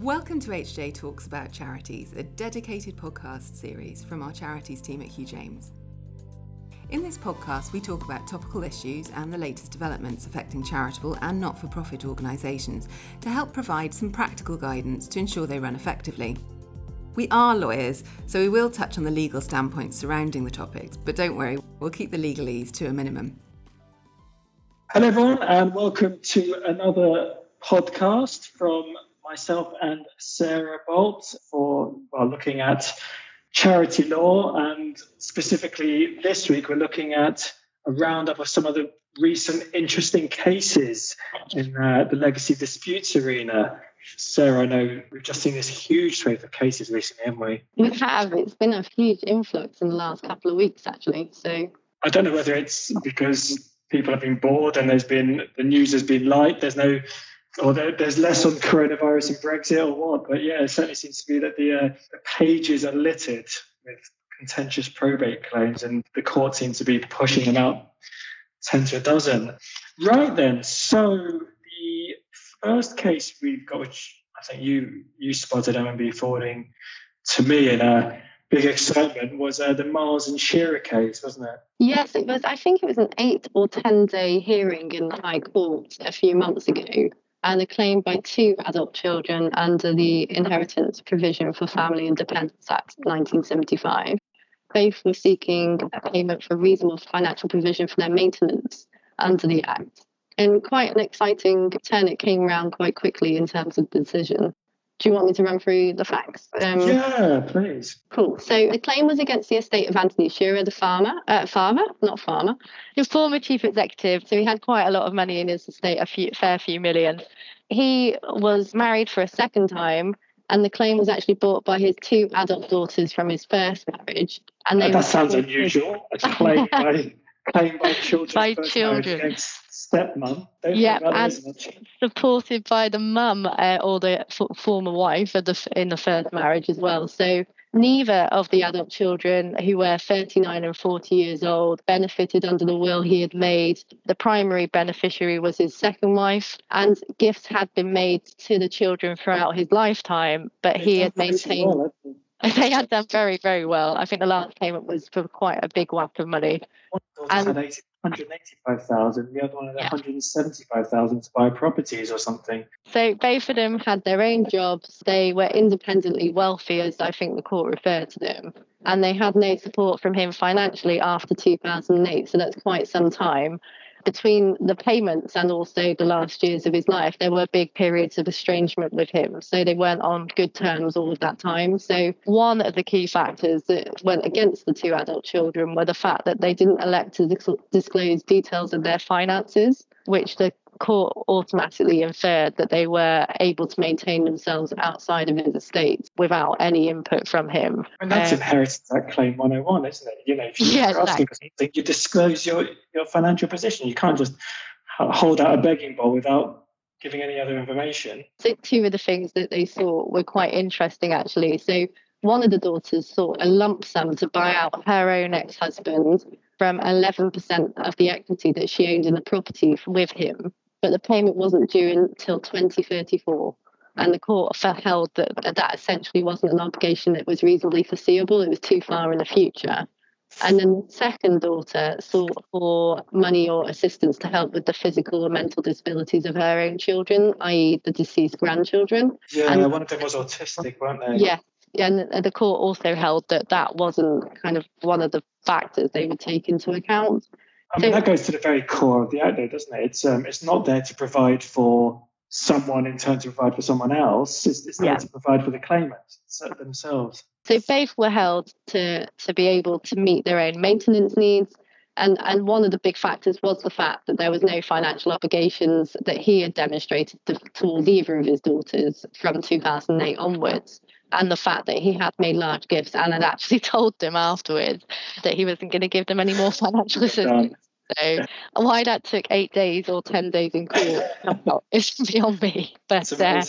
Welcome to HJ Talks About Charities, a dedicated podcast series from our charities team at Hugh James. In this podcast, we talk about topical issues and the latest developments affecting charitable and not for profit organisations to help provide some practical guidance to ensure they run effectively. We are lawyers, so we will touch on the legal standpoints surrounding the topics, but don't worry, we'll keep the legalese to a minimum. Hello, everyone, and welcome to another podcast from myself and Sarah Bolt for well, looking at charity law. And specifically this week, we're looking at a roundup of some of the recent interesting cases in uh, the legacy disputes arena. Sarah, I know we've just seen this huge wave of cases recently, haven't we? We have. It's been a huge influx in the last couple of weeks, actually. So I don't know whether it's because people have been bored and there's been the news has been light. There's no or there, there's less on coronavirus and Brexit or what. But yeah, it certainly seems to be that the, uh, the pages are littered with contentious probate claims, and the court seems to be pushing them out 10 to a dozen. Right then, so the first case we've got, which I think you you spotted MMB forwarding to me in a big excitement, was uh, the Mars and Shearer case, wasn't it? Yes, it was. I think it was an eight or 10 day hearing in the High Court a few months ago and a claim by two adult children under the Inheritance Provision for Family and Act 1975. Both were seeking a payment for reasonable financial provision for their maintenance under the Act. And quite an exciting turn, it came around quite quickly in terms of decision. Do you want me to run through the facts? Um, yeah, please. Cool. So the claim was against the estate of Anthony Shearer, the farmer, uh, farmer, not farmer, the former chief executive. So he had quite a lot of money in his estate, a few, fair few million. He was married for a second time, and the claim was actually bought by his two adult daughters from his first marriage. And they that sounds unusual. A claim by by children. by children stepmom. Yeah, and supported by the mum uh, or the f- former wife the, in the first marriage as well. So neither of the adult children who were 39 and 40 years old benefited under the will he had made. The primary beneficiary was his second wife, and gifts had been made to the children throughout his lifetime, but he had maintained. They had done very, very well. I think the last payment was for quite a big whack of money. And, had 185,000, the other one had yeah. 175,000 to buy properties or something. So both of them had their own jobs. They were independently wealthy, as I think the court referred to them. And they had no support from him financially after 2008. So that's quite some time between the payments and also the last years of his life, there were big periods of estrangement with him. So they weren't on good terms all of that time. So one of the key factors that went against the two adult children were the fact that they didn't elect to disclose details of their finances, which the court automatically inferred that they were able to maintain themselves outside of his estate without any input from him. And that's um, Inheritance Act Claim 101, isn't it? You know, if you're yeah, asking for something, you disclose your, your financial position. You can't just hold out a begging bowl without giving any other information. So, two of the things that they saw were quite interesting, actually. So, one of the daughters sought a lump sum to buy out her own ex husband from 11% of the equity that she owned in the property with him but the payment wasn't due until 2034. And the court held that that essentially wasn't an obligation that was reasonably foreseeable, it was too far in the future. And then the second daughter sought for money or assistance to help with the physical or mental disabilities of her own children, i.e., the deceased grandchildren. Yeah, and, one of them was autistic, weren't they? Yeah. And the court also held that that wasn't kind of one of the factors they would take into account. I mean, that goes to the very core of the though, doesn't it? It's um, it's not there to provide for someone in turn to provide for someone else. It's, it's there yeah. to provide for the claimants themselves. So both were held to to be able to meet their own maintenance needs. And, and one of the big factors was the fact that there was no financial obligations that he had demonstrated to, towards either of his daughters from 2008 onwards and the fact that he had made large gifts and had actually told them afterwards that he wasn't going to give them any more financial assistance. So why that took eight days or ten days in court is beyond me. But uh,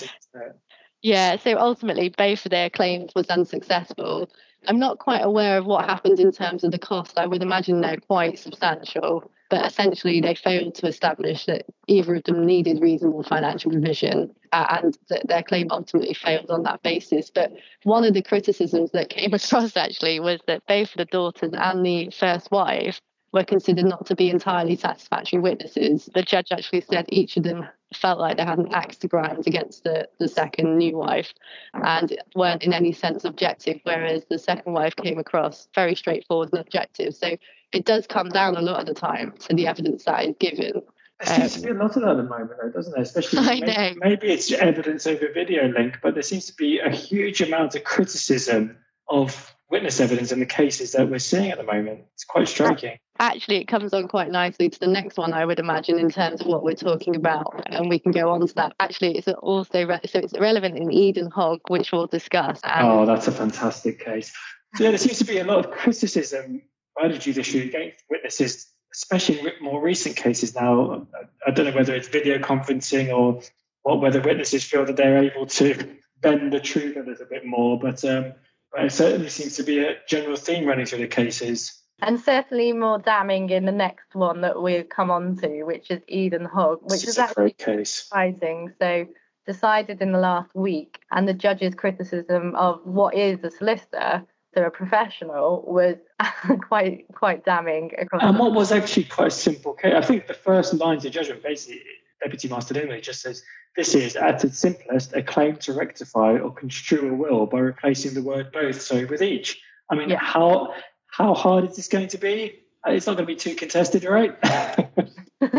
yeah, so ultimately both of their claims was unsuccessful. I'm not quite aware of what happened in terms of the cost. I would imagine they're quite substantial. But essentially they failed to establish that either of them needed reasonable financial provision uh, and that their claim ultimately failed on that basis. But one of the criticisms that came across actually was that both the daughters and the first wife were considered not to be entirely satisfactory witnesses. The judge actually said each of them felt like they had an axe to grind against the, the second new wife and weren't in any sense objective, whereas the second wife came across very straightforward and objective. So it does come down a lot of the time to the evidence that is given. There seems to be a um, lot of that at the moment, though, doesn't there? Especially I maybe, know. maybe it's evidence over video link, but there seems to be a huge amount of criticism of witness evidence in the cases that we're seeing at the moment. It's quite striking. Actually, it comes on quite nicely to the next one, I would imagine, in terms of what we're talking about, and we can go on to that. Actually, it's also re- so it's relevant in Eden Hogg, which we'll discuss. And Oh, that's a fantastic case. So, yeah, there seems to be a lot of criticism by the judiciary against witnesses, especially in more recent cases now. I don't know whether it's video conferencing or what, whether witnesses feel that they're able to bend the truth a little bit more, but, um, but it certainly seems to be a general theme running through the cases. And certainly more damning in the next one that we'll come on to, which is Eden Hogg, which is a actually case. surprising. So decided in the last week, and the judge's criticism of what is a solicitor, so a professional, was quite quite damning across. And what was actually quite a simple case, I think the first lines of judgment basically, Deputy Master Linley just says, this is, at its simplest, a claim to rectify or construe a will by replacing the word both, so with each. I mean, Yeah. how how hard is this going to be? Uh, It's not going to be too contested, right?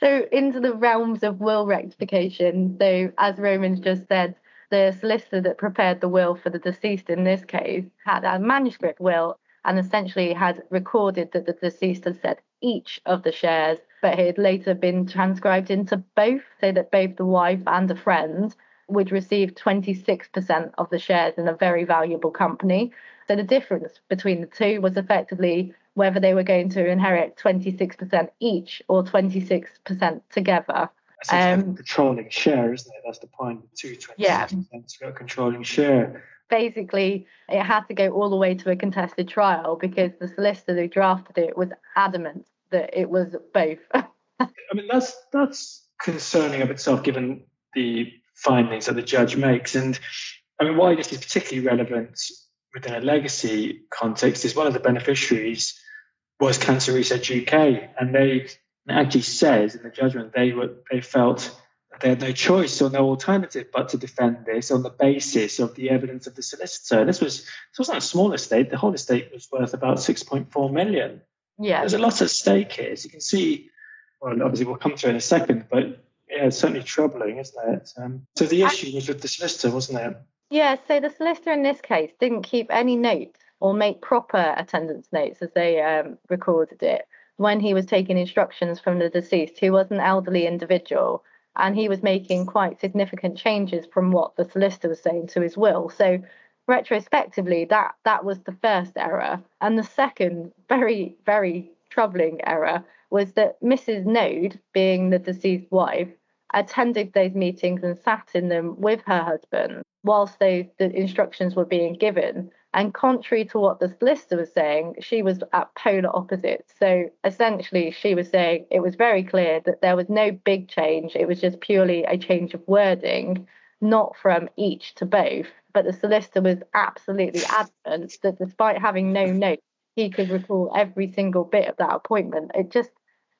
so into the realms of will rectification. So as Roman's just said, the solicitor that prepared the will for the deceased in this case had a manuscript will and essentially had recorded that the deceased had said each of the shares, but it had later been transcribed into both, so that both the wife and a friend would receive 26% of the shares in a very valuable company. So the difference between the two was effectively whether they were going to inherit 26% each or 26% together. Essentially, Um, controlling share, isn't it? That's the point. Two twenty Yeah. percent got controlling share. Basically, it had to go all the way to a contested trial because the solicitor who drafted it was adamant that it was both. I mean, that's that's concerning of itself, given the findings that the judge makes. And I mean, why this is particularly relevant within a legacy context is one of the beneficiaries was Cancer Research UK, and they actually says in the judgment they were they felt that they had no choice or no alternative but to defend this on the basis of the evidence of the solicitor. This was this wasn't a small estate; the whole estate was worth about six point four million yeah. there's a lot at stake here. As you can see, well, obviously we'll come to it in a second, but yeah, it's certainly troubling, isn't it? Um, so the issue was with the solicitor, wasn't it? Yeah, so the solicitor in this case didn't keep any notes or make proper attendance notes as they um, recorded it when he was taking instructions from the deceased, who was an elderly individual, and he was making quite significant changes from what the solicitor was saying to his will. So retrospectively, that that was the first error, and the second very very troubling error was that Mrs. Node, being the deceased wife, attended those meetings and sat in them with her husband whilst those the instructions were being given. And contrary to what the solicitor was saying, she was at polar opposites. So essentially, she was saying it was very clear that there was no big change. It was just purely a change of wording, not from each to both. But the solicitor was absolutely adamant that despite having no notes, he could recall every single bit of that appointment. It just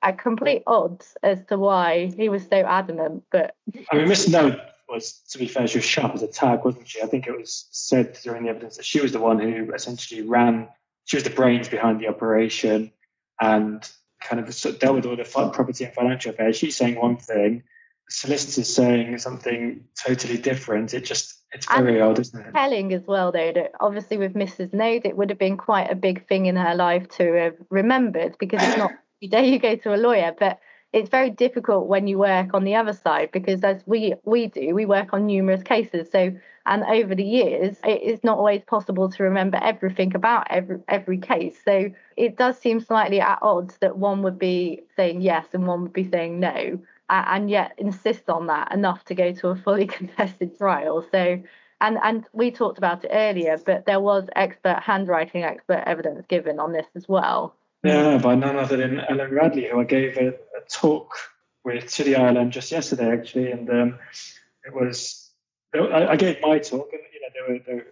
at complete odds as to why he was so adamant. But I mean, Miss Note was, to be fair, she was sharp as a tag, wasn't she? I think it was said during the evidence that she was the one who essentially ran, she was the brains behind the operation and kind of sort of dealt with all the property and financial affairs. She's saying one thing, the solicitor's saying something totally different. It just, it's very odd, isn't it? telling as well, though, that obviously with Mrs. Node, it would have been quite a big thing in her life to have remembered because it's not every day you go to a lawyer, but it's very difficult when you work on the other side because as we we do, we work on numerous cases. So and over the years, it is not always possible to remember everything about every every case. So it does seem slightly at odds that one would be saying yes and one would be saying no, and yet insist on that enough to go to a fully contested trial. So and and we talked about it earlier, but there was expert handwriting expert evidence given on this as well. Yeah, by none other than Ellen Radley, who I gave a, a talk with to the ILM just yesterday, actually, and um, it was I, I, gave my talk, and you know there were, there were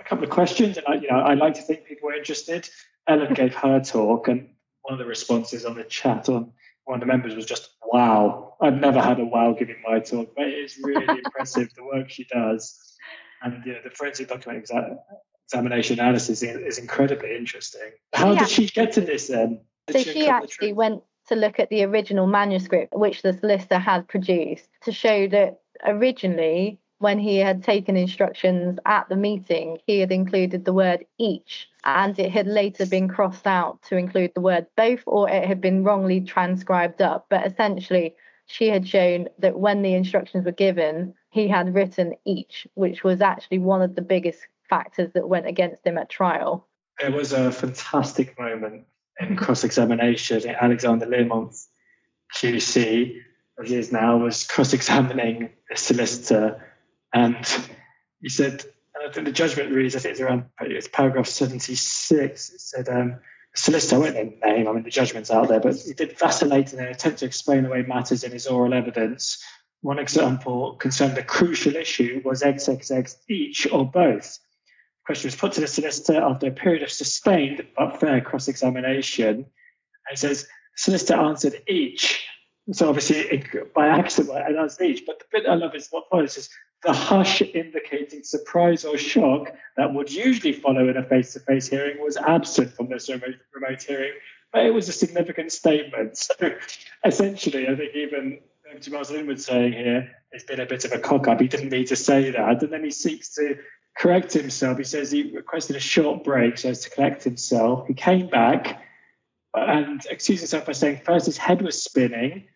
a couple of questions, and I, you know I like to think people were interested. Ellen gave her talk, and one of the responses on the chat on one of the members was just wow. I've never had a wow giving my talk, but it is really impressive the work she does, and you know, the forensic document exa- examination analysis is, incredibly interesting. How yeah. did she get to this um, then? Did so she, she actually went to look at the original manuscript which the solicitor had produced to show that originally when he had taken instructions at the meeting, he had included the word each, and it had later been crossed out to include the word both, or it had been wrongly transcribed up. But essentially, she had shown that when the instructions were given, he had written each, which was actually one of the biggest factors that went against him at trial. It was a fantastic moment in cross examination. Alexander Learmonth, QC, as he is now, was cross examining a solicitor and he said, and I think the judgment reads, I think it's around it's paragraph 76. It said, um, solicitor, I won't name name, I mean, the judgment's out there, but he did vacillate in an attempt to explain away matters in his oral evidence. One example concerned a crucial issue was XXX each or both. Question was put to the solicitor after a period of sustained but fair cross examination. And says, solicitor answered each. So obviously, by accident, I answered each. But the bit I love is what follows is the hush indicating surprise or shock that would usually follow in a face to face hearing was absent from this remote, remote hearing, but it was a significant statement. So essentially, I think even Jamal was saying here, it's been a bit of a cock up. He didn't need to say that. And then he seeks to correct himself. He says he requested a short break so as to collect himself. He came back and excused himself by saying first his head was spinning,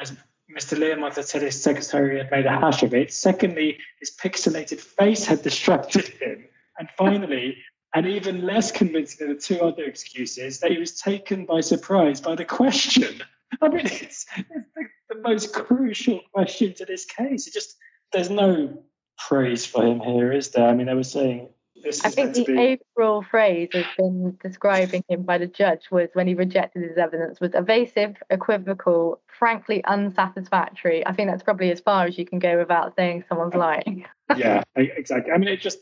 as Mr. Had said his secretary had made a hash of it. Secondly, his pixelated face had distracted him. And finally, and even less convincing than the two other excuses, that he was taken by surprise by the question. I mean, it's, it's the, the, most crucial question to this case. It just there's no praise for him here, is there? I mean, they were saying I think the be... overall phrase has been describing him by the judge was when he rejected his evidence was evasive, equivocal, frankly unsatisfactory. I think that's probably as far as you can go without saying someone's lying. yeah, exactly. I mean, it just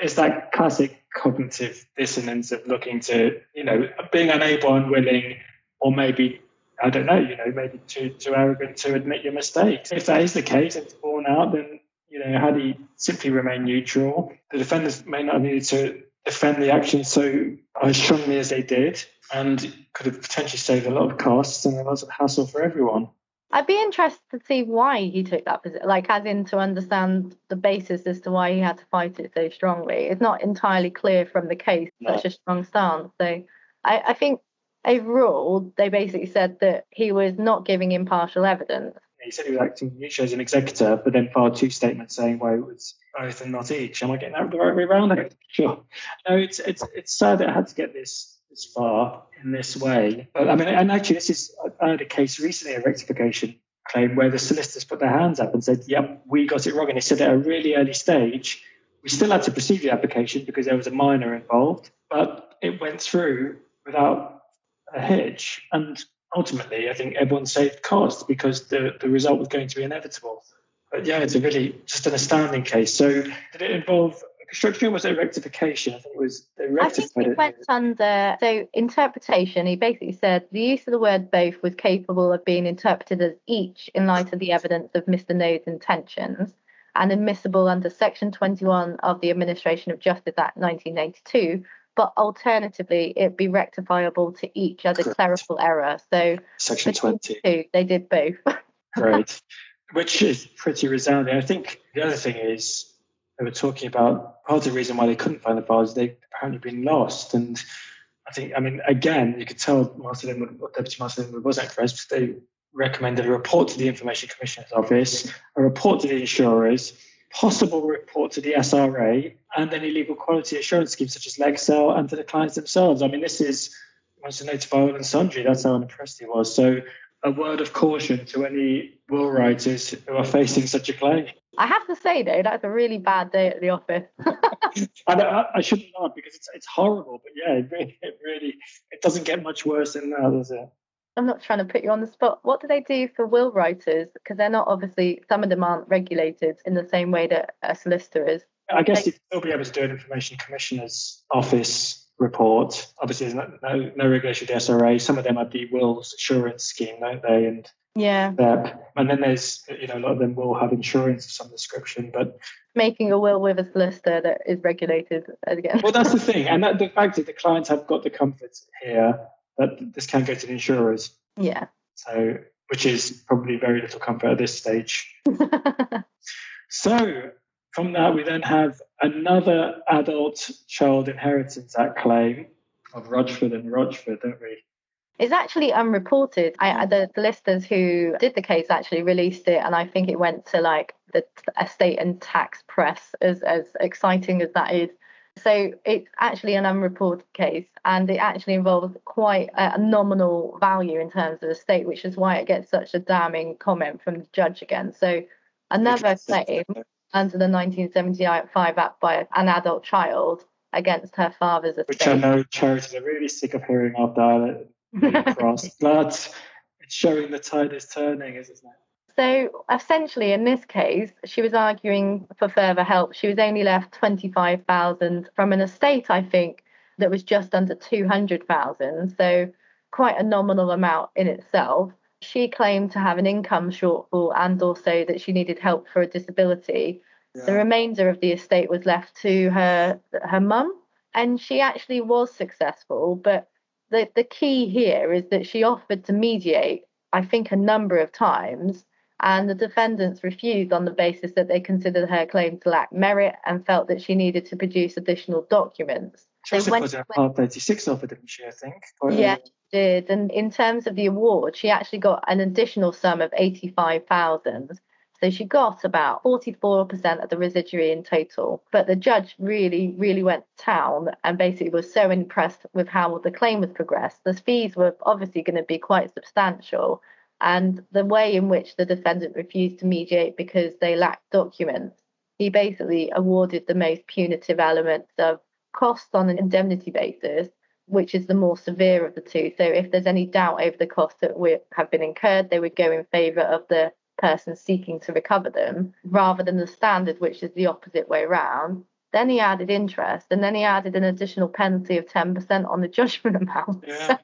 it's that classic cognitive dissonance of looking to, you know, being unable, unwilling, or maybe I don't know, you know, maybe too too arrogant to admit your mistakes. If that is the case, it's borne out, then you know, had he simply remained neutral, the defenders may not have needed to defend the action so as strongly as they did, and could have potentially saved a lot of costs and a lot of hassle for everyone. I'd be interested to see why he took that position, like as in to understand the basis as to why he had to fight it so strongly. It's not entirely clear from the case no. such a strong stance. So I, I think overall they basically said that he was not giving impartial evidence he said he was acting usually as an executor, but then filed two statements saying, well, it was both and not each. Am I getting that the right way around? Sure. No, it's it's it's sad that it had to get this this far in this way. But I mean, and actually, this is I had a case recently, a rectification claim where the solicitors put their hands up and said, "Yep, we got it wrong," and they said at a really early stage. We still had to proceed the application because there was a minor involved, but it went through without a hitch. And ultimately, I think everyone saved costs because the, the result was going to be inevitable. But yeah, it's a really just an astounding case. So did it involve construction or was it rectification? I think it was they rectified I think it. went under so interpretation. He basically said the use of the word both was capable of being interpreted as each in light of the evidence of Mr. Node's intentions and admissible under Section 21 of the Administration of Justice Act 1982 but alternatively it'd be rectifiable to each other Correct. clerical error. So section 20. they did both. right. Which is pretty resounding. I think the other thing is they were talking about part of the reason why they couldn't find the files, they've apparently been lost. And I think, I mean, again, you could tell Master Linwood, Deputy Master Linwood wasn't impressed. They recommended a report to the Information Commissioner's Office, a report to the insurers, possible report to the SRA and any legal quality assurance schemes such as Lexcel and to the clients themselves. I mean, this is wants to notify all and sundry. That's how unimpressed he was. So, a word of caution to any will writers who are facing such a claim. I have to say though, that's a really bad day at the office. I, I, shouldn't laugh because it's it's horrible, but yeah, it really, it really it doesn't get much worse than that, does it? I'm not trying to put you on the spot. What do they do for will writers? Because they're not obviously some of them aren't regulated in the same way that a solicitor is. I guess you'd still be able to do an information commissioner's office report. Obviously, there's no, no, no regulation with the SRA. Some of them have the wills assurance scheme, don't they? And yeah. And then there's, you know, a lot of them will have insurance of some description, but making a will with a solicitor that is regulated again. well, that's the thing, and that, the fact that the clients have got the comfort here that this can go to the insurers. Yeah. So, which is probably very little comfort at this stage. so, from that, we then have another adult child inheritance act claim of Rochford and Rochford, don't we? It's actually unreported. I, the solicitors who did the case actually released it, and I think it went to like the estate and tax press, as as exciting as that is. So it's actually an unreported case, and it actually involves quite a nominal value in terms of the estate, which is why it gets such a damning comment from the judge again. So another claim under the 1975 Act by an adult child against her father's estate. Which I know charities are really sick of hearing after cross, but it's showing the tide is turning, isn't it? So essentially, in this case, she was arguing for further help. She was only left twenty-five thousand from an estate, I think, that was just under two hundred thousand. So quite a nominal amount in itself. She claimed to have an income shortfall and also that she needed help for a disability. Yeah. The remainder of the estate was left to her her mum, and she actually was successful, but the, the key here is that she offered to mediate, I think, a number of times, and the defendants refused on the basis that they considered her claim to lack merit and felt that she needed to produce additional documents. She also put a Part 36 offer, didn't she, I think? yeah, she did. And in terms of the award, she actually got an additional sum of 85,000 so she got about 44% of the residuary in total. But the judge really, really went to town and basically was so impressed with how the claim was progressed. The fees were obviously going to be quite substantial. And the way in which the defendant refused to mediate because they lacked documents, he basically awarded the most punitive elements of costs on an indemnity basis which is the more severe of the two. So if there's any doubt over the costs that we have been incurred, they would go in favour of the person seeking to recover them rather than the standard, which is the opposite way around. Then he added interest and then he added an additional penalty of 10% on the judgment amount. Yeah.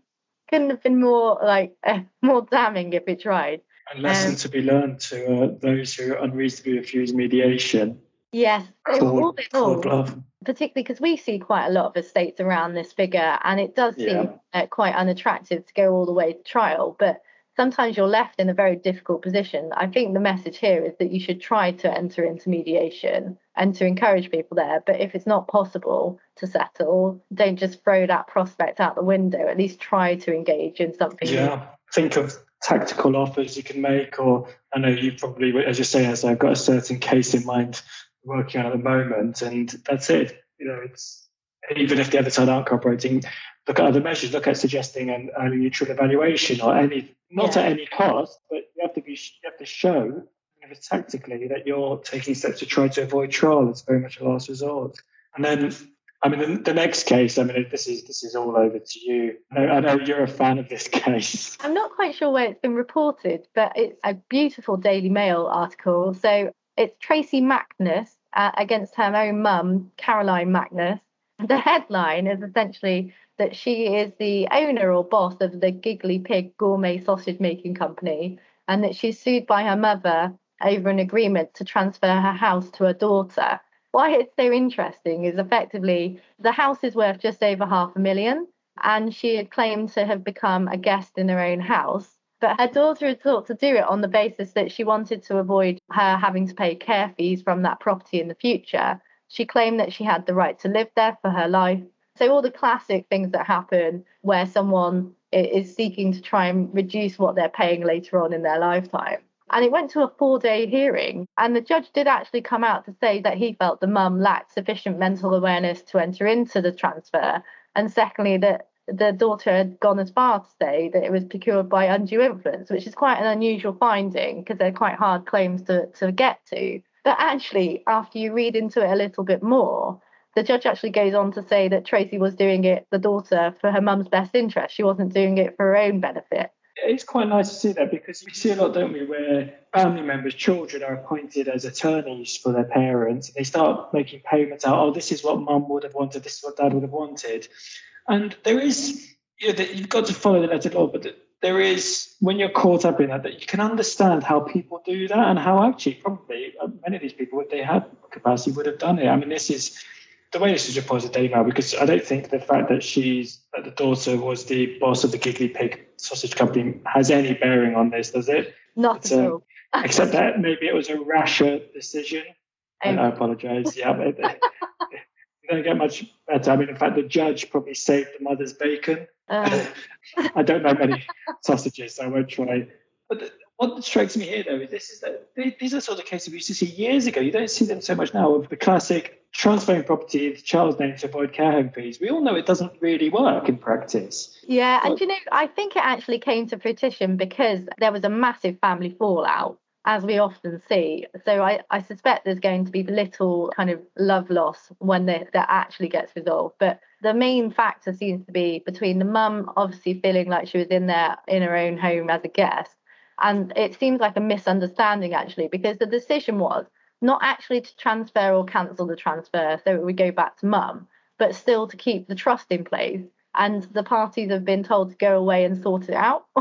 Couldn't have been more like uh, more damning if it tried. A lesson um, to be learned to uh, those who unreasonably refuse mediation. Yes, all, all, particularly because we see quite a lot of estates around this figure, and it does seem yeah. uh, quite unattractive to go all the way to trial. But sometimes you're left in a very difficult position. I think the message here is that you should try to enter into mediation and to encourage people there. But if it's not possible to settle, don't just throw that prospect out the window. At least try to engage in something. Yeah, think of tactical offers you can make, or I know you probably, as you say, as I've got a certain case in mind working on at the moment, and that's it. You know, it's even if the other side aren't cooperating, look at other measures, look at suggesting an early neutral evaluation or any, not yeah. at any cost, but you have to be, you have to show tactically that you're taking steps to try to avoid trial. It's very much a last resort. And then, I mean, the, the next case. I mean, this is this is all over to you. I know, I know you're a fan of this case. I'm not quite sure where it's been reported, but it's a beautiful Daily Mail article. So it's Tracy Magnus uh, against her own mum, Caroline Magnus. The headline is essentially that she is the owner or boss of the Giggly Pig gourmet sausage making company and that she's sued by her mother over an agreement to transfer her house to her daughter. Why it's so interesting is effectively the house is worth just over half a million, and she had claimed to have become a guest in her own house. But her daughter had sought to do it on the basis that she wanted to avoid her having to pay care fees from that property in the future. She claimed that she had the right to live there for her life so all the classic things that happen where someone is seeking to try and reduce what they're paying later on in their lifetime. And it went to a four day hearing. And the judge did actually come out to say that he felt the mum lacked sufficient mental awareness to enter into the transfer. And secondly, that the daughter had gone as far to say that it was procured by undue influence, which is quite an unusual finding because they're quite hard claims to, to get to. But actually, after you read into it a little bit more, the judge actually goes on to say that Tracy was doing it, the daughter, for her mum's best interest. She wasn't doing it for her own benefit. It's quite nice to see that because we see a lot, don't we, where family members, children are appointed as attorneys for their parents. They start making payments out, oh, this is what mum would have wanted, this is what dad would have wanted. And there is, you know, you've got to follow the letter law, but there is, when you're caught up in that, that you can understand how people do that and how actually probably uh, many of these people, if they had capacity, would have done it. I mean, this is the way this is reported email because I don't think the fact that she's that the daughter was the boss of the Giggly Pig sausage company has any bearing on this, does it? Not it's, at um, all. except that maybe it was a rasher decision. And I apologise. Yeah, but you don't get much better. I mean, in fact, the judge probably saved the mother's bacon. Uh. I don't know many sausages, so I won't try. But what strikes me here, though, is this is that these are sort of cases we used to see years ago. You don't see them so much now of the classic transferring property into child's name to avoid care home fees. We all know it doesn't really work in practice. Yeah, but, and you know, I think it actually came to fruition because there was a massive family fallout, as we often see. So I, I suspect there's going to be little kind of love loss when they, that actually gets resolved. But the main factor seems to be between the mum obviously feeling like she was in there in her own home as a guest and it seems like a misunderstanding actually, because the decision was not actually to transfer or cancel the transfer, so it would go back to mum, but still to keep the trust in place. And the parties have been told to go away and sort it out.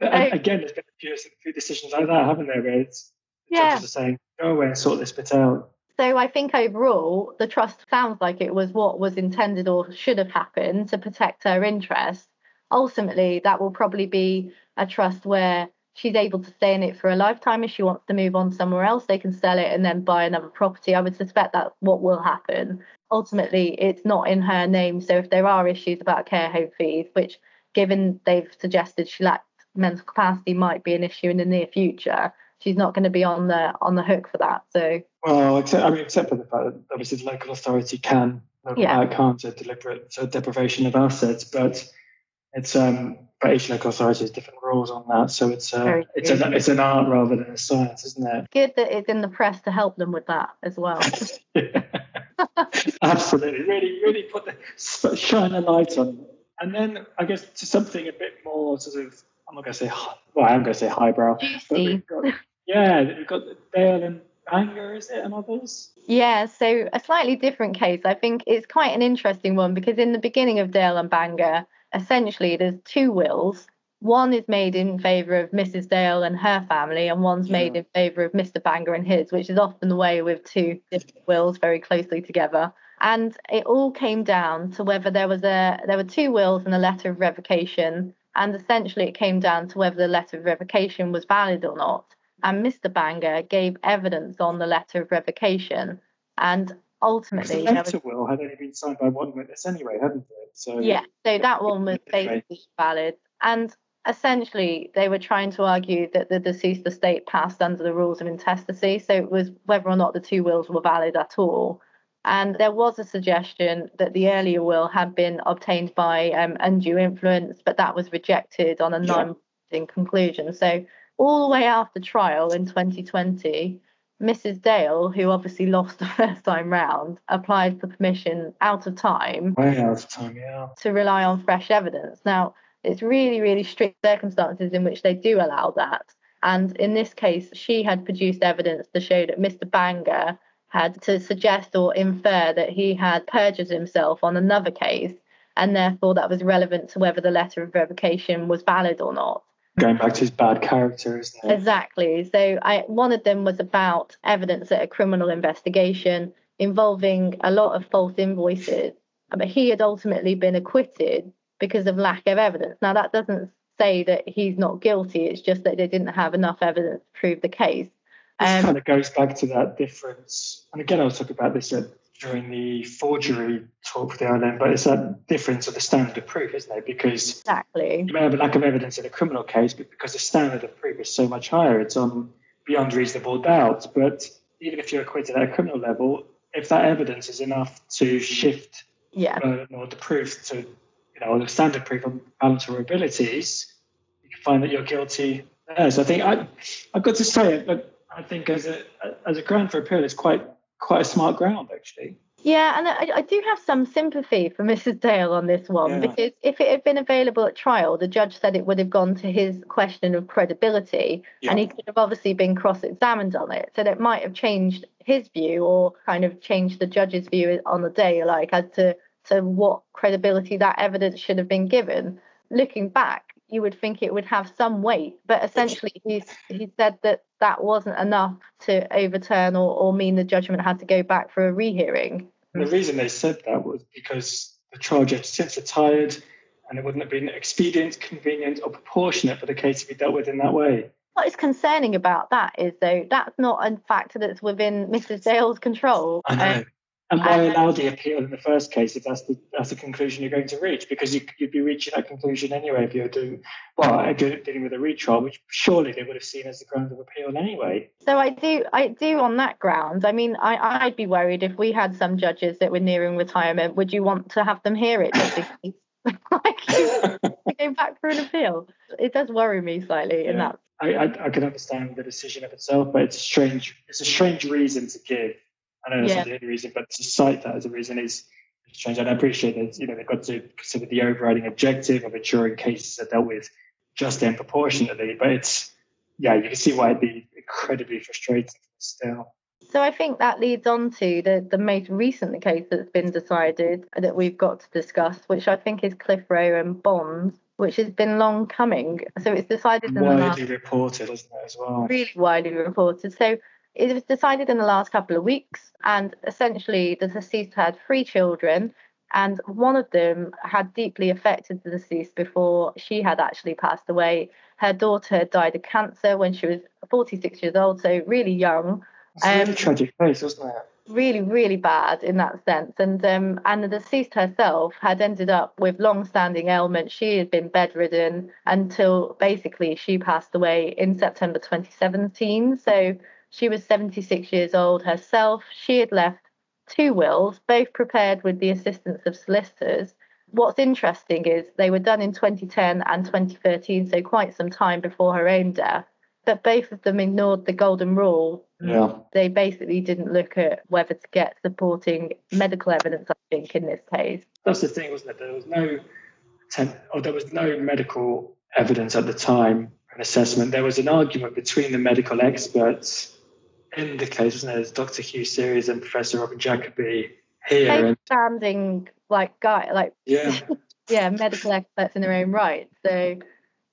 Again, there's been a few, a few, decisions like that, haven't there? Where it's yeah. judges are saying, go away and sort this bit out. So I think overall, the trust sounds like it was what was intended or should have happened to protect her interests. Ultimately, that will probably be a trust where she's able to stay in it for a lifetime. If she wants to move on somewhere else, they can sell it and then buy another property. I would suspect that what will happen. Ultimately, it's not in her name. So if there are issues about care home fees, which given they've suggested she lacked mental capacity might be an issue in the near future, she's not going to be on the on the hook for that. So well, except I mean, except for the fact that obviously the local authority can yeah. can't a deliberate deprivation of assets, but it's um but each local authority has different rules on that. So it's uh, it's an it's an art rather than a science, isn't it? Good that it's in the press to help them with that as well. Absolutely, really, really put the shine a light on. And then I guess to something a bit more sort of I'm not going to say well I am going to say highbrow. Juicy. Got, yeah, we've got Dale and Banga, is it, and others? Yeah, so a slightly different case. I think it's quite an interesting one because in the beginning of Dale and Banga, essentially there's two wills. One is made in favour of Mrs. Dale and her family, and one's made in favour of Mr. Banga and his, which is often the way with two different wills very closely together. And it all came down to whether there was a there were two wills and a letter of revocation, and essentially it came down to whether the letter of revocation was valid or not. And Mr. Banga gave evidence on the letter of revocation, and ultimately the letter was, will had only been signed by one witness anyway, hadn't it? So yeah, so that one was basically valid. And essentially they were trying to argue that the deceased estate passed under the rules of intestacy. So it was whether or not the two wills were valid at all. And there was a suggestion that the earlier will had been obtained by um, undue influence, but that was rejected on a non binding conclusion. So all the way after trial in 2020, Mrs. Dale, who obviously lost the first time round, applied for permission out of time. Way out of time, yeah. To rely on fresh evidence. Now, it's really, really strict circumstances in which they do allow that. And in this case, she had produced evidence to show that Mr. Banga had to suggest or infer that he had perjured himself on another case, and therefore that was relevant to whether the letter of revocation was valid or not going back to his bad character, isn't it? Exactly. So I one of them was about evidence at a criminal investigation involving a lot of false invoices, but he had ultimately been acquitted because of lack of evidence. Now that doesn't say that he's not guilty. It's just that they didn't have enough evidence to prove the case. This um, kind of goes back to that difference. And again, I'll talk about this at during the forgery talk for the island, but it's that difference of the standard of proof, isn't it? Because exactly you may have a lack of evidence in a criminal case, but because the standard of proof is so much higher, it's on beyond reasonable doubt. But even if you're acquitted at a criminal level, if that evidence is enough to shift yeah. Uh, or the proof to you know the standard proof on balance or abilities, you can find that you're guilty. There. So I think I I've got to say it, but I think as a as a ground for appeal, it's quite quite a smart ground actually. Yeah, and I, I, do have some sympathy for Mrs. Dale on this one yeah. because if it had been available at trial, the judge said it would have gone to his question of credibility, yeah. and he could have obviously been cross-examined on it. So that might have changed his view or kind of changed the judge's view on the day, like as to to what credibility that evidence should have been given. Looking back, you would think it would have some weight, but essentially he's he said that that wasn't enough to overturn or, or mean the judgment had to go back for a rehearing. The reason they said that was because the trial judge since retired and it wouldn't have been expedient, convenient, or proportionate for the case to be dealt with in that way. What is concerning about that is, though, that's not a factor that's within Mrs. Dale's control. I know. Um, and why um, allow the appeal in the first case if that's the that's the conclusion you're going to reach? Because you, would be reaching that conclusion anyway if you're doing well dealing with a retrial, which surely they would have seen as the ground of appeal anyway. So I do I do on that ground. I mean, I I'd be worried if we had some judges that were nearing retirement. Would you want to have them hear it? like go back for an appeal. It does worry me slightly yeah. in that. I, I I can understand the decision of itself, but it's a strange. It's a strange reason to give I know that's yeah. not the only reason, but to cite that as a reason is strange. And I appreciate that you know they've got to consider the overriding objective of ensuring cases are dealt with just and proportionately. But it's yeah, you can see why it'd be incredibly frustrating still. So I think that leads on to the, the most recent case that's been decided that we've got to discuss, which I think is Clitheroe and Bonds, which has been long coming. So it's decided in widely the last, reported, isn't it, as well? Really widely reported. So it was decided in the last couple of weeks, and essentially the deceased had three children, and one of them had deeply affected the deceased before she had actually passed away. Her daughter had died of cancer when she was 46 years old, so really young. It's a really um, tragic case, wasn't it? Really, really bad in that sense. And um, and the deceased herself had ended up with long-standing ailments. She had been bedridden until basically she passed away in September 2017. So she was 76 years old herself. She had left two wills, both prepared with the assistance of solicitors. What's interesting is they were done in 2010 and 2013, so quite some time before her own death. But both of them ignored the golden rule. Yeah. They basically didn't look at whether to get supporting medical evidence, I think, in this case. That's the thing, wasn't it? There was no or there was no medical evidence at the time, an assessment. There was an argument between the medical experts in the case, wasn't it? It's Dr. Hugh Series and Professor Robin Jacoby here. And, standing like guy, like yeah, yeah, medical experts in their own right. So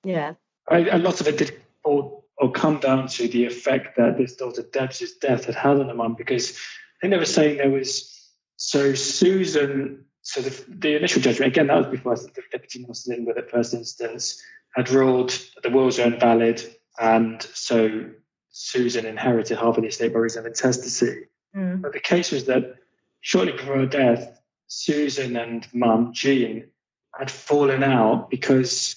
yeah, I, a lot of it did all or come down to the effect that this daughter Deb's death had had on the mum because I think they were saying there was so Susan. So the, the initial judgment again that was before the deputy Nelson with the first instance had ruled that the wills are invalid and so Susan inherited half of the estate by reason of intestacy. Mm. But the case was that shortly before her death, Susan and mum, Jean, had fallen out because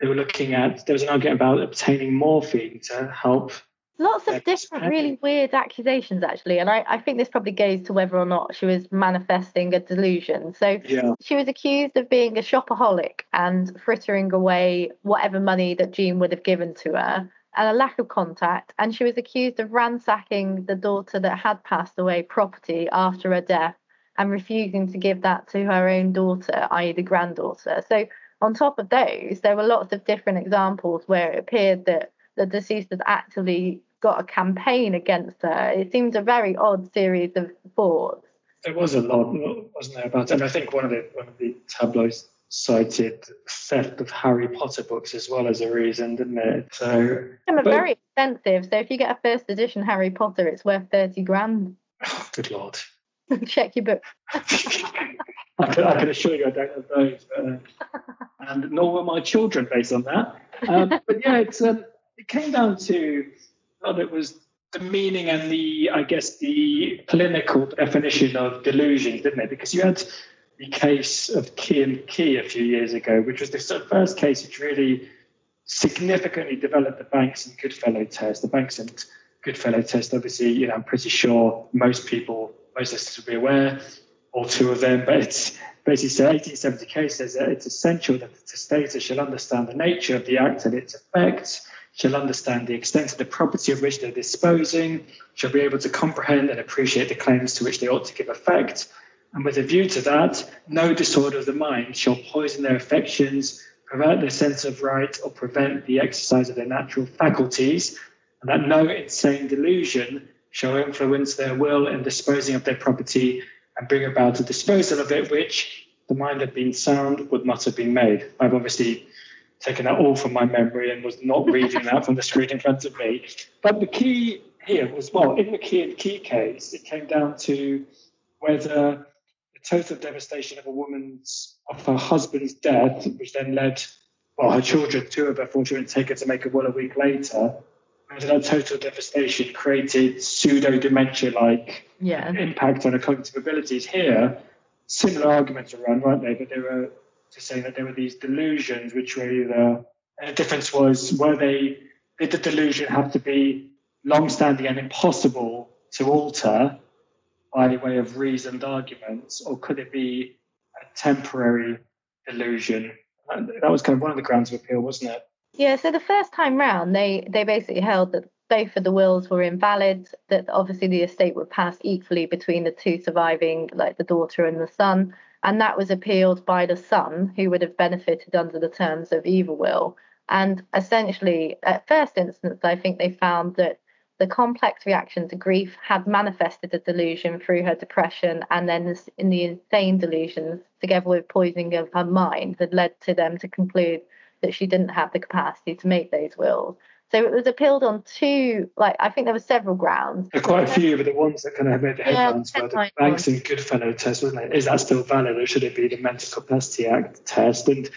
they were looking at, there was an argument about obtaining morphine to help. Lots of different, really weird accusations, actually. And I, I think this probably goes to whether or not she was manifesting a delusion. So yeah. she was accused of being a shopaholic and frittering away whatever money that Jean would have given to her and a lack of contact, and she was accused of ransacking the daughter that had passed away property after her death and refusing to give that to her own daughter, i.e., the granddaughter. So, on top of those, there were lots of different examples where it appeared that the deceased had actively got a campaign against her. It seems a very odd series of thoughts. There was a lot, wasn't there, about it? And I think one of the one of the tabloids cited theft of Harry Potter books as well as a reason, didn't it? So they very expensive. So if you get a first edition Harry Potter, it's worth thirty grand. Oh, good lord! Check your book. I, can, I, can, assure you, I don't have those, but, uh, and nor were my children, based on that. Um, but yeah, it's um, it came down to well, it was the meaning and the, I guess, the clinical definition of delusions, didn't it? Because you had the case of Key and Key a few years ago, which was the first case which really significantly developed the Banks and Goodfellow test. The Banks and Goodfellow test, obviously, you know, I'm pretty sure most people, most listeners will be aware, or two of them, but it's basically so 1870 case says that it's essential that the testator shall understand the nature of the act and its effects. shall understand the extent of the property of which they're disposing, shall be able to comprehend and appreciate the claims to which they ought to give effect, and with a view to that, no disorder of the mind shall poison their affections, pervert their sense of right, or prevent the exercise of their natural faculties, and that no insane delusion shall influence their will in disposing of their property and bring about a disposal of it which the mind had been sound would not have been made. I've obviously taken that all from my memory and was not reading that from the screen in front of me. But the key here was well, in the key and key case, it came down to whether the total devastation of a woman's of her husband's death, which then led well her children, two of her four children, take her to make a will a week later. And that total devastation created pseudo dementia like Yeah. impact on her cognitive abilities here, similar arguments around, weren't they? But they were to say that there were these delusions which were either, and the difference was, were they, did the delusion have to be long standing and impossible to alter by way of reasoned arguments, or could it be a temporary delusion? And that was kind of one of the grounds of appeal, wasn't it? Yeah, so the first time round, they they basically held that both of the wills were invalid. That obviously the estate would pass equally between the two surviving, like the daughter and the son, and that was appealed by the son, who would have benefited under the terms of either will. And essentially, at first instance, I think they found that the complex reaction to grief had manifested a delusion through her depression, and then this, in the insane delusions, together with poisoning of her mind, had led to them to conclude that she didn't have the capacity to make those wills. So it was appealed on two, like I think there were several grounds. There are quite a few, but the ones that kind of made the Yeah, headlines were the Banks and Goodfellow test, wasn't it? Is that still valid, or should it be the Mental Capacity Act test? And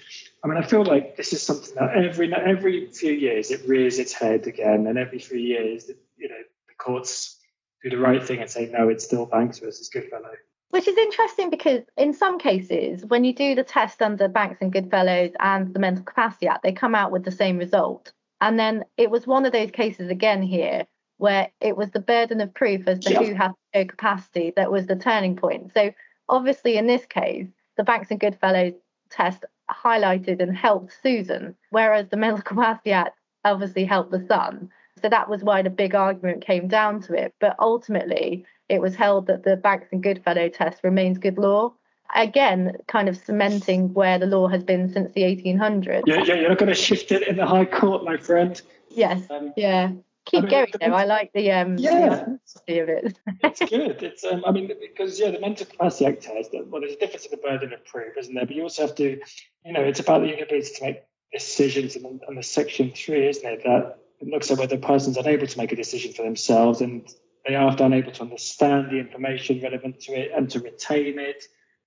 I mean, I feel like this is something that every every few years it rears its head again, and every few years, you know, the courts do the right thing and say no, it's still Banks versus Goodfellow. Which is interesting because in some cases, when you do the test under Banks and Goodfellows and the Mental Capacity Act, they come out with the same result. And then it was one of those cases again here where it was the burden of proof as to Yeah. who had no capacity that was the turning point. So obviously in this case, the Banks and Goodfellows test highlighted and helped Susan, whereas the Mental Capacity Act obviously helped the son. So that was why the big argument came down to it. But ultimately, it was held that the Banks and Goodfellow test remains good law. Again, kind of cementing where the law has been since the 1800s. Yeah, yeah, you're not going to shift it in the High Court, my friend. Yes, Um, yeah. Keep mean, going though. I like the um Yeah. of it. it's good. It's um, I mean, because yeah, the mental capacity act test. Well, there's a difference in the burden of proof, isn't there? But you also have to, you know, it's about the ability to make decisions, and, and the section three, isn't it? That it looks at whether a person's unable to make a decision for themselves, and they are unable to understand the information relevant to it and to retain it,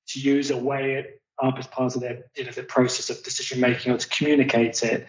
to use weigh it up as part of their, you know, the process of decision making or to communicate it.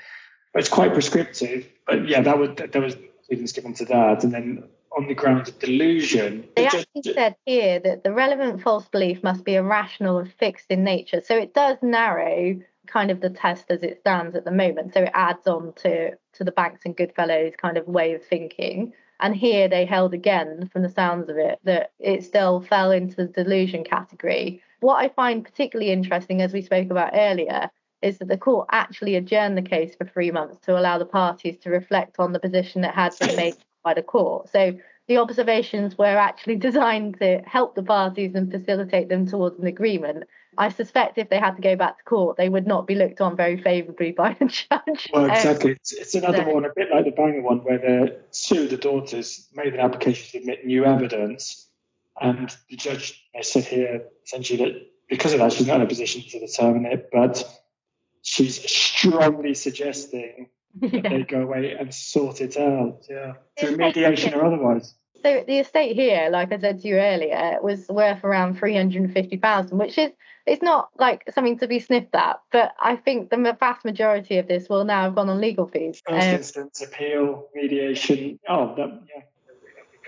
But it's quite prescriptive. But yeah, that would there was credence given to that, and then on the grounds of delusion. They just- actually said here that the relevant false belief must be irrational and fixed in nature. So it does narrow kind of the test as it stands at the moment. So it adds on to to the Banks and Goodfellows kind of way of thinking. And here they held again, from the sounds of it, that it still fell into the delusion category. What I find particularly interesting, as we spoke about earlier, is that the court actually adjourned the case for three months to allow the parties to reflect on the position that had been made by the court. So the observations were actually designed to help the parties and facilitate them towards an agreement. I suspect if they had to go back to court, they would not be looked on very favourably by the judge. Well, Um, exactly. It's, it's another so- one, a bit like the Banga one, where the two the daughters made an application to admit new evidence, and the judge said here essentially that because of that, she's not in a position to determine it, but she's strongly suggesting that they go away and sort it out, yeah, through mediation or otherwise. So the estate here, like I said to you earlier, was worth around three hundred and fifty thousand, which is it's not like something to be sniffed at. But I think the vast majority of this will now have gone on legal fees. First Um, instance, appeal, mediation. Oh, that, yeah,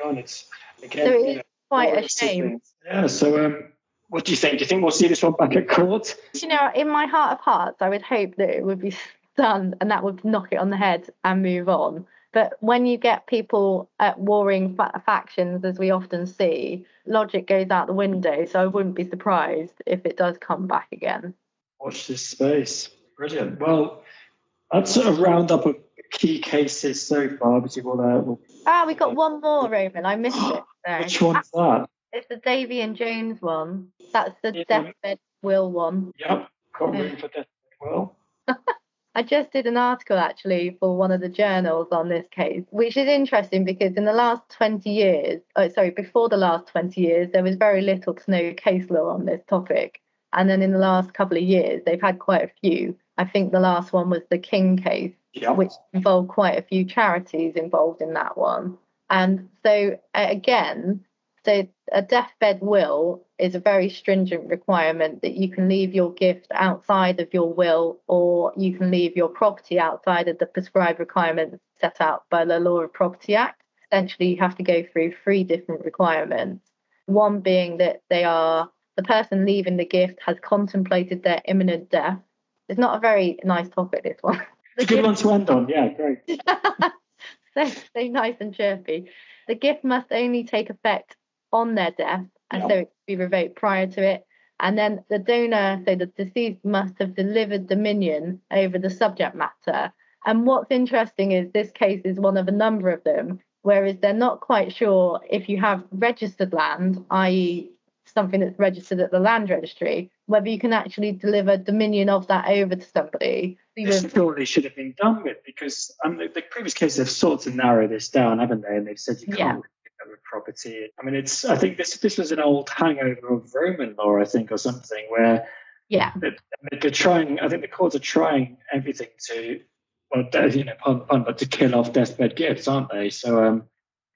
gone. It's again. So it you know, quite a shame. Yeah. So, um, what do you think? Do you think we'll see this one back at court? you know, in my heart of hearts, I would hope that it would be done and that would knock it on the head and move on. But when you get people at warring fa- factions, as we often see, logic goes out the window. So I wouldn't be surprised if it does come back again. Watch this space. Brilliant. Well, that's a roundup of key cases so far. Obviously, we'll, uh, we'll Ah, we got one more, Roman. I missed it. Sorry. which one's that? It's the Davy and Jones one. That's the Yeah. deathbed will one. Yep, got room for death as well. I just did an article actually for one of the journals on this case, which is interesting because in the last 20 years, oh, sorry, before the last 20 years, there was very little to no case law on this topic. And then in the last couple of years, they've had quite a few. I think the last one was the King case, Yep. which involved quite a few charities involved in that one. And so, again, so a deathbed will is a very stringent requirement that you can leave your gift outside of your will or you can leave your property outside of the prescribed requirements set out by the Law of Property Act. Essentially, you have to go through three different requirements. One being that they are the person leaving the gift has contemplated their imminent death. It's not a very nice topic, this one. It's a good one to end on. Yeah, great. so, so nice and chirpy. The gift must only take effect on their death, and Yeah. so it be revoked prior to it. And then the donor, so the deceased, must have delivered dominion over the subject matter. And what's interesting is this case is one of a number of them, whereas they're not quite sure if you have registered land, i.e., something that's registered at the land registry, whether you can actually deliver dominion of that over to somebody. This surely should have been done with because um, the, the previous cases have sought to narrow this down, haven't they? And they've said you can't really with property. I mean, it's. I think this this was an old hangover of Roman law, I think, or something, where Yeah. they're trying. I think the courts are trying everything to, well, you know, pardon the pun, but to kill off deathbed gifts, aren't they? So, um,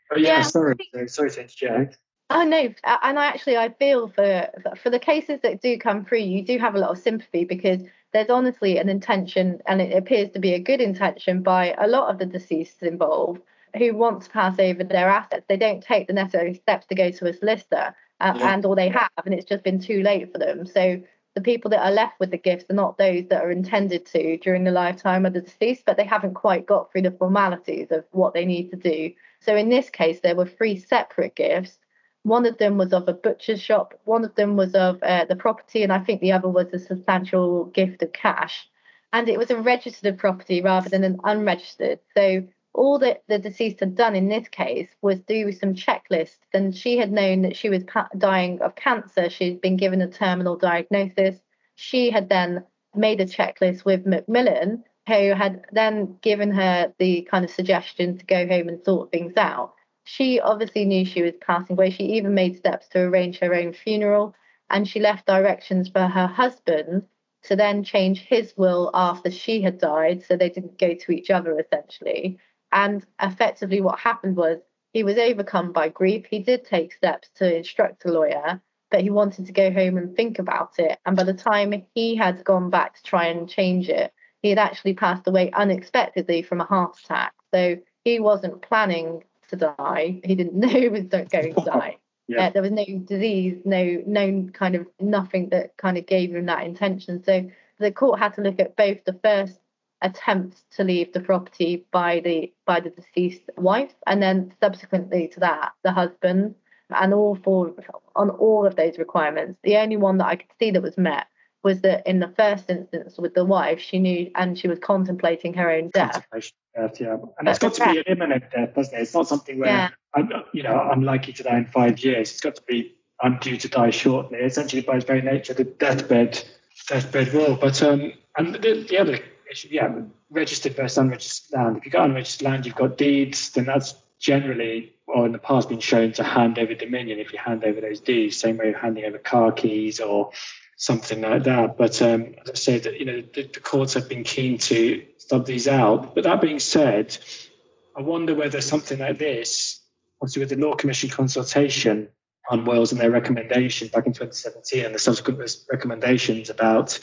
but yeah, Yeah. sorry, so- sorry to interject. Oh no, and I actually I feel for for the cases that do come through, you do have a lot of sympathy because there's honestly an intention, and it appears to be a good intention by a lot of the deceased involved who want to pass over their assets. They don't take the necessary steps to go to a solicitor, uh, Yeah. and or they have, and it's just been too late for them. So the people that are left with the gifts are not those that are intended to during the lifetime of the deceased, but they haven't quite got through the formalities of what they need to do. So in this case, there were three separate gifts. One of them was of a butcher's shop, one of them was of uh, the property, and I think the other was a substantial gift of cash. And it was a registered property rather than an unregistered. So all that the deceased had done in this case was do some checklists, and she had known that she was dying of cancer. She'd been given a terminal diagnosis. She had then made a checklist with Macmillan, who had then given her the kind of suggestion to go home and sort things out she obviously knew she was passing away. She even made steps to arrange her own funeral, and she left directions for her husband to then change his will after she had died, so they didn't go to each other essentially. And effectively, what happened was he was overcome by grief. He did take steps to instruct a lawyer, but he wanted to go home and think about it. And by the time he had gone back to try and change it, he had actually passed away unexpectedly from a heart attack. So he wasn't planning to die. He didn't know he was going to die. Yeah. Uh, there was no disease, no no kind of nothing that kind of gave him that intention. So the court had to look at both the first attempt to leave the property by the by the deceased wife, and then subsequently to that, the husband, and all four on all of those requirements. The only one that I could see that was met was that in the first instance with the wife, she knew and she was contemplating her own death. Death, yeah. And it's got to be an imminent death, doesn't it? It's not something where Yeah. I'm, you know, I'm likely to die in five years. It's got to be I'm due to die shortly. Essentially, by its very nature, the deathbed, deathbed will. But um, and the, the other issue, yeah, registered versus unregistered land. If you've got unregistered land, you've got deeds, then that's generally, or in the past, been shown to hand over dominion if you hand over those deeds. Same way of handing over car keys or something like that. But um, as I said, you know, the, the courts have been keen to stub these out. But that being said, I wonder whether something like this, obviously with the Law Commission consultation on wills and their recommendation back in 2017 and the subsequent recommendations about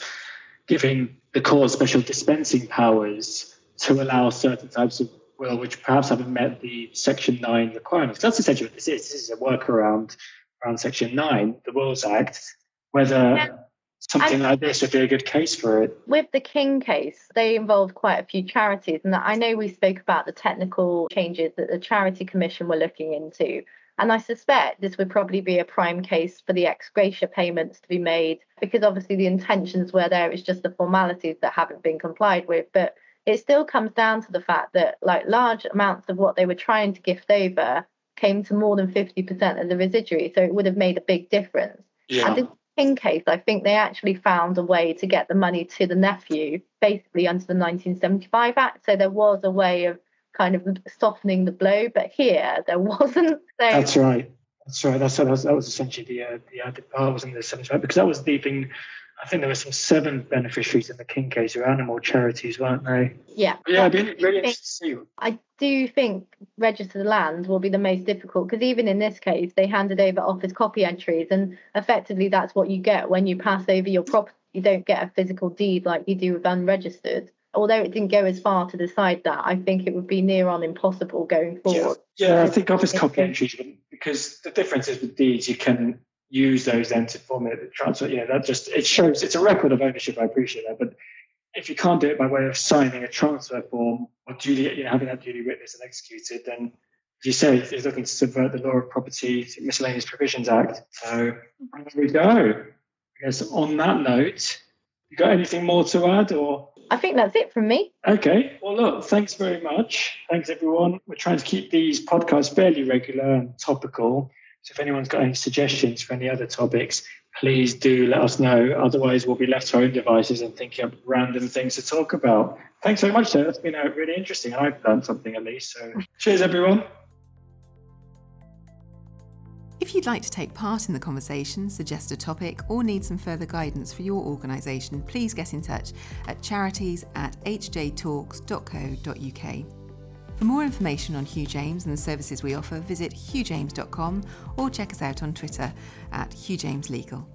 giving the court special dispensing powers to allow certain types of will which perhaps haven't met the Section 9 requirements. That's essentially what this is. This is a workaround around Section 9, the Wills Act, whether Yeah. something like this would be a good case for it. with the King case, they involved quite a few charities, and I know we spoke about the technical changes that the Charity Commission were looking into. And I suspect this would probably be a prime case for the ex gratia payments to be made because obviously the intentions were there, it's just the formalities that haven't been complied with. But it still comes down to the fact that like large amounts of what they were trying to gift over came to more than 50% of the residuary. So it would have made a big difference. Yeah. And in King case, I think they actually found a way to get the money to the nephew, basically under the 1975 Act. So there was a way of kind of softening the blow, but here there wasn't. So That's right. That's right. That's, that was, that was essentially the uh, the added part, wasn't the 75? Because that was the thing. I think there were some seven beneficiaries in the King case who were animal charities, weren't they? yeah. But yeah, it'd be I really think- interesting to see. I do think registered land will be the most difficult because even in this case, they handed over office copy entries, and effectively that's what you get when you pass over your property. You don't get a physical deed like you do with unregistered. Although it didn't go as far to decide that, I think it would be near on impossible going forward. yeah, I think office It's copy good. because the difference is with deeds, you can use those then to formulate the transfer. Yeah, that just it shows it's a record of ownership. I appreciate that, but if you can't do it by way of signing a transfer form or duly, you know, having that duly witnessed and executed, then as you say, it's looking to subvert the law of property miscellaneous provisions act. So there we go. I guess on that note, you got anything more to add or? I think that's it from me. Okay. Well, look, thanks very much. Thanks, everyone. We're trying to keep these podcasts fairly regular and topical. So if anyone's got any suggestions for any other topics, please do let us know. Otherwise, we'll be left to our own devices and thinking up random things to talk about. Thanks very much, sir. That's been uh, really interesting. I've learned something at least. So cheers, everyone. If you'd like to take part in the conversation, suggest a topic, or need some further guidance for your organisation, please get in touch at charities at hjtalks.co.uk. For more information on Hugh James and the services we offer, visit hughjames.com or check us out on Twitter at hughjameslegal.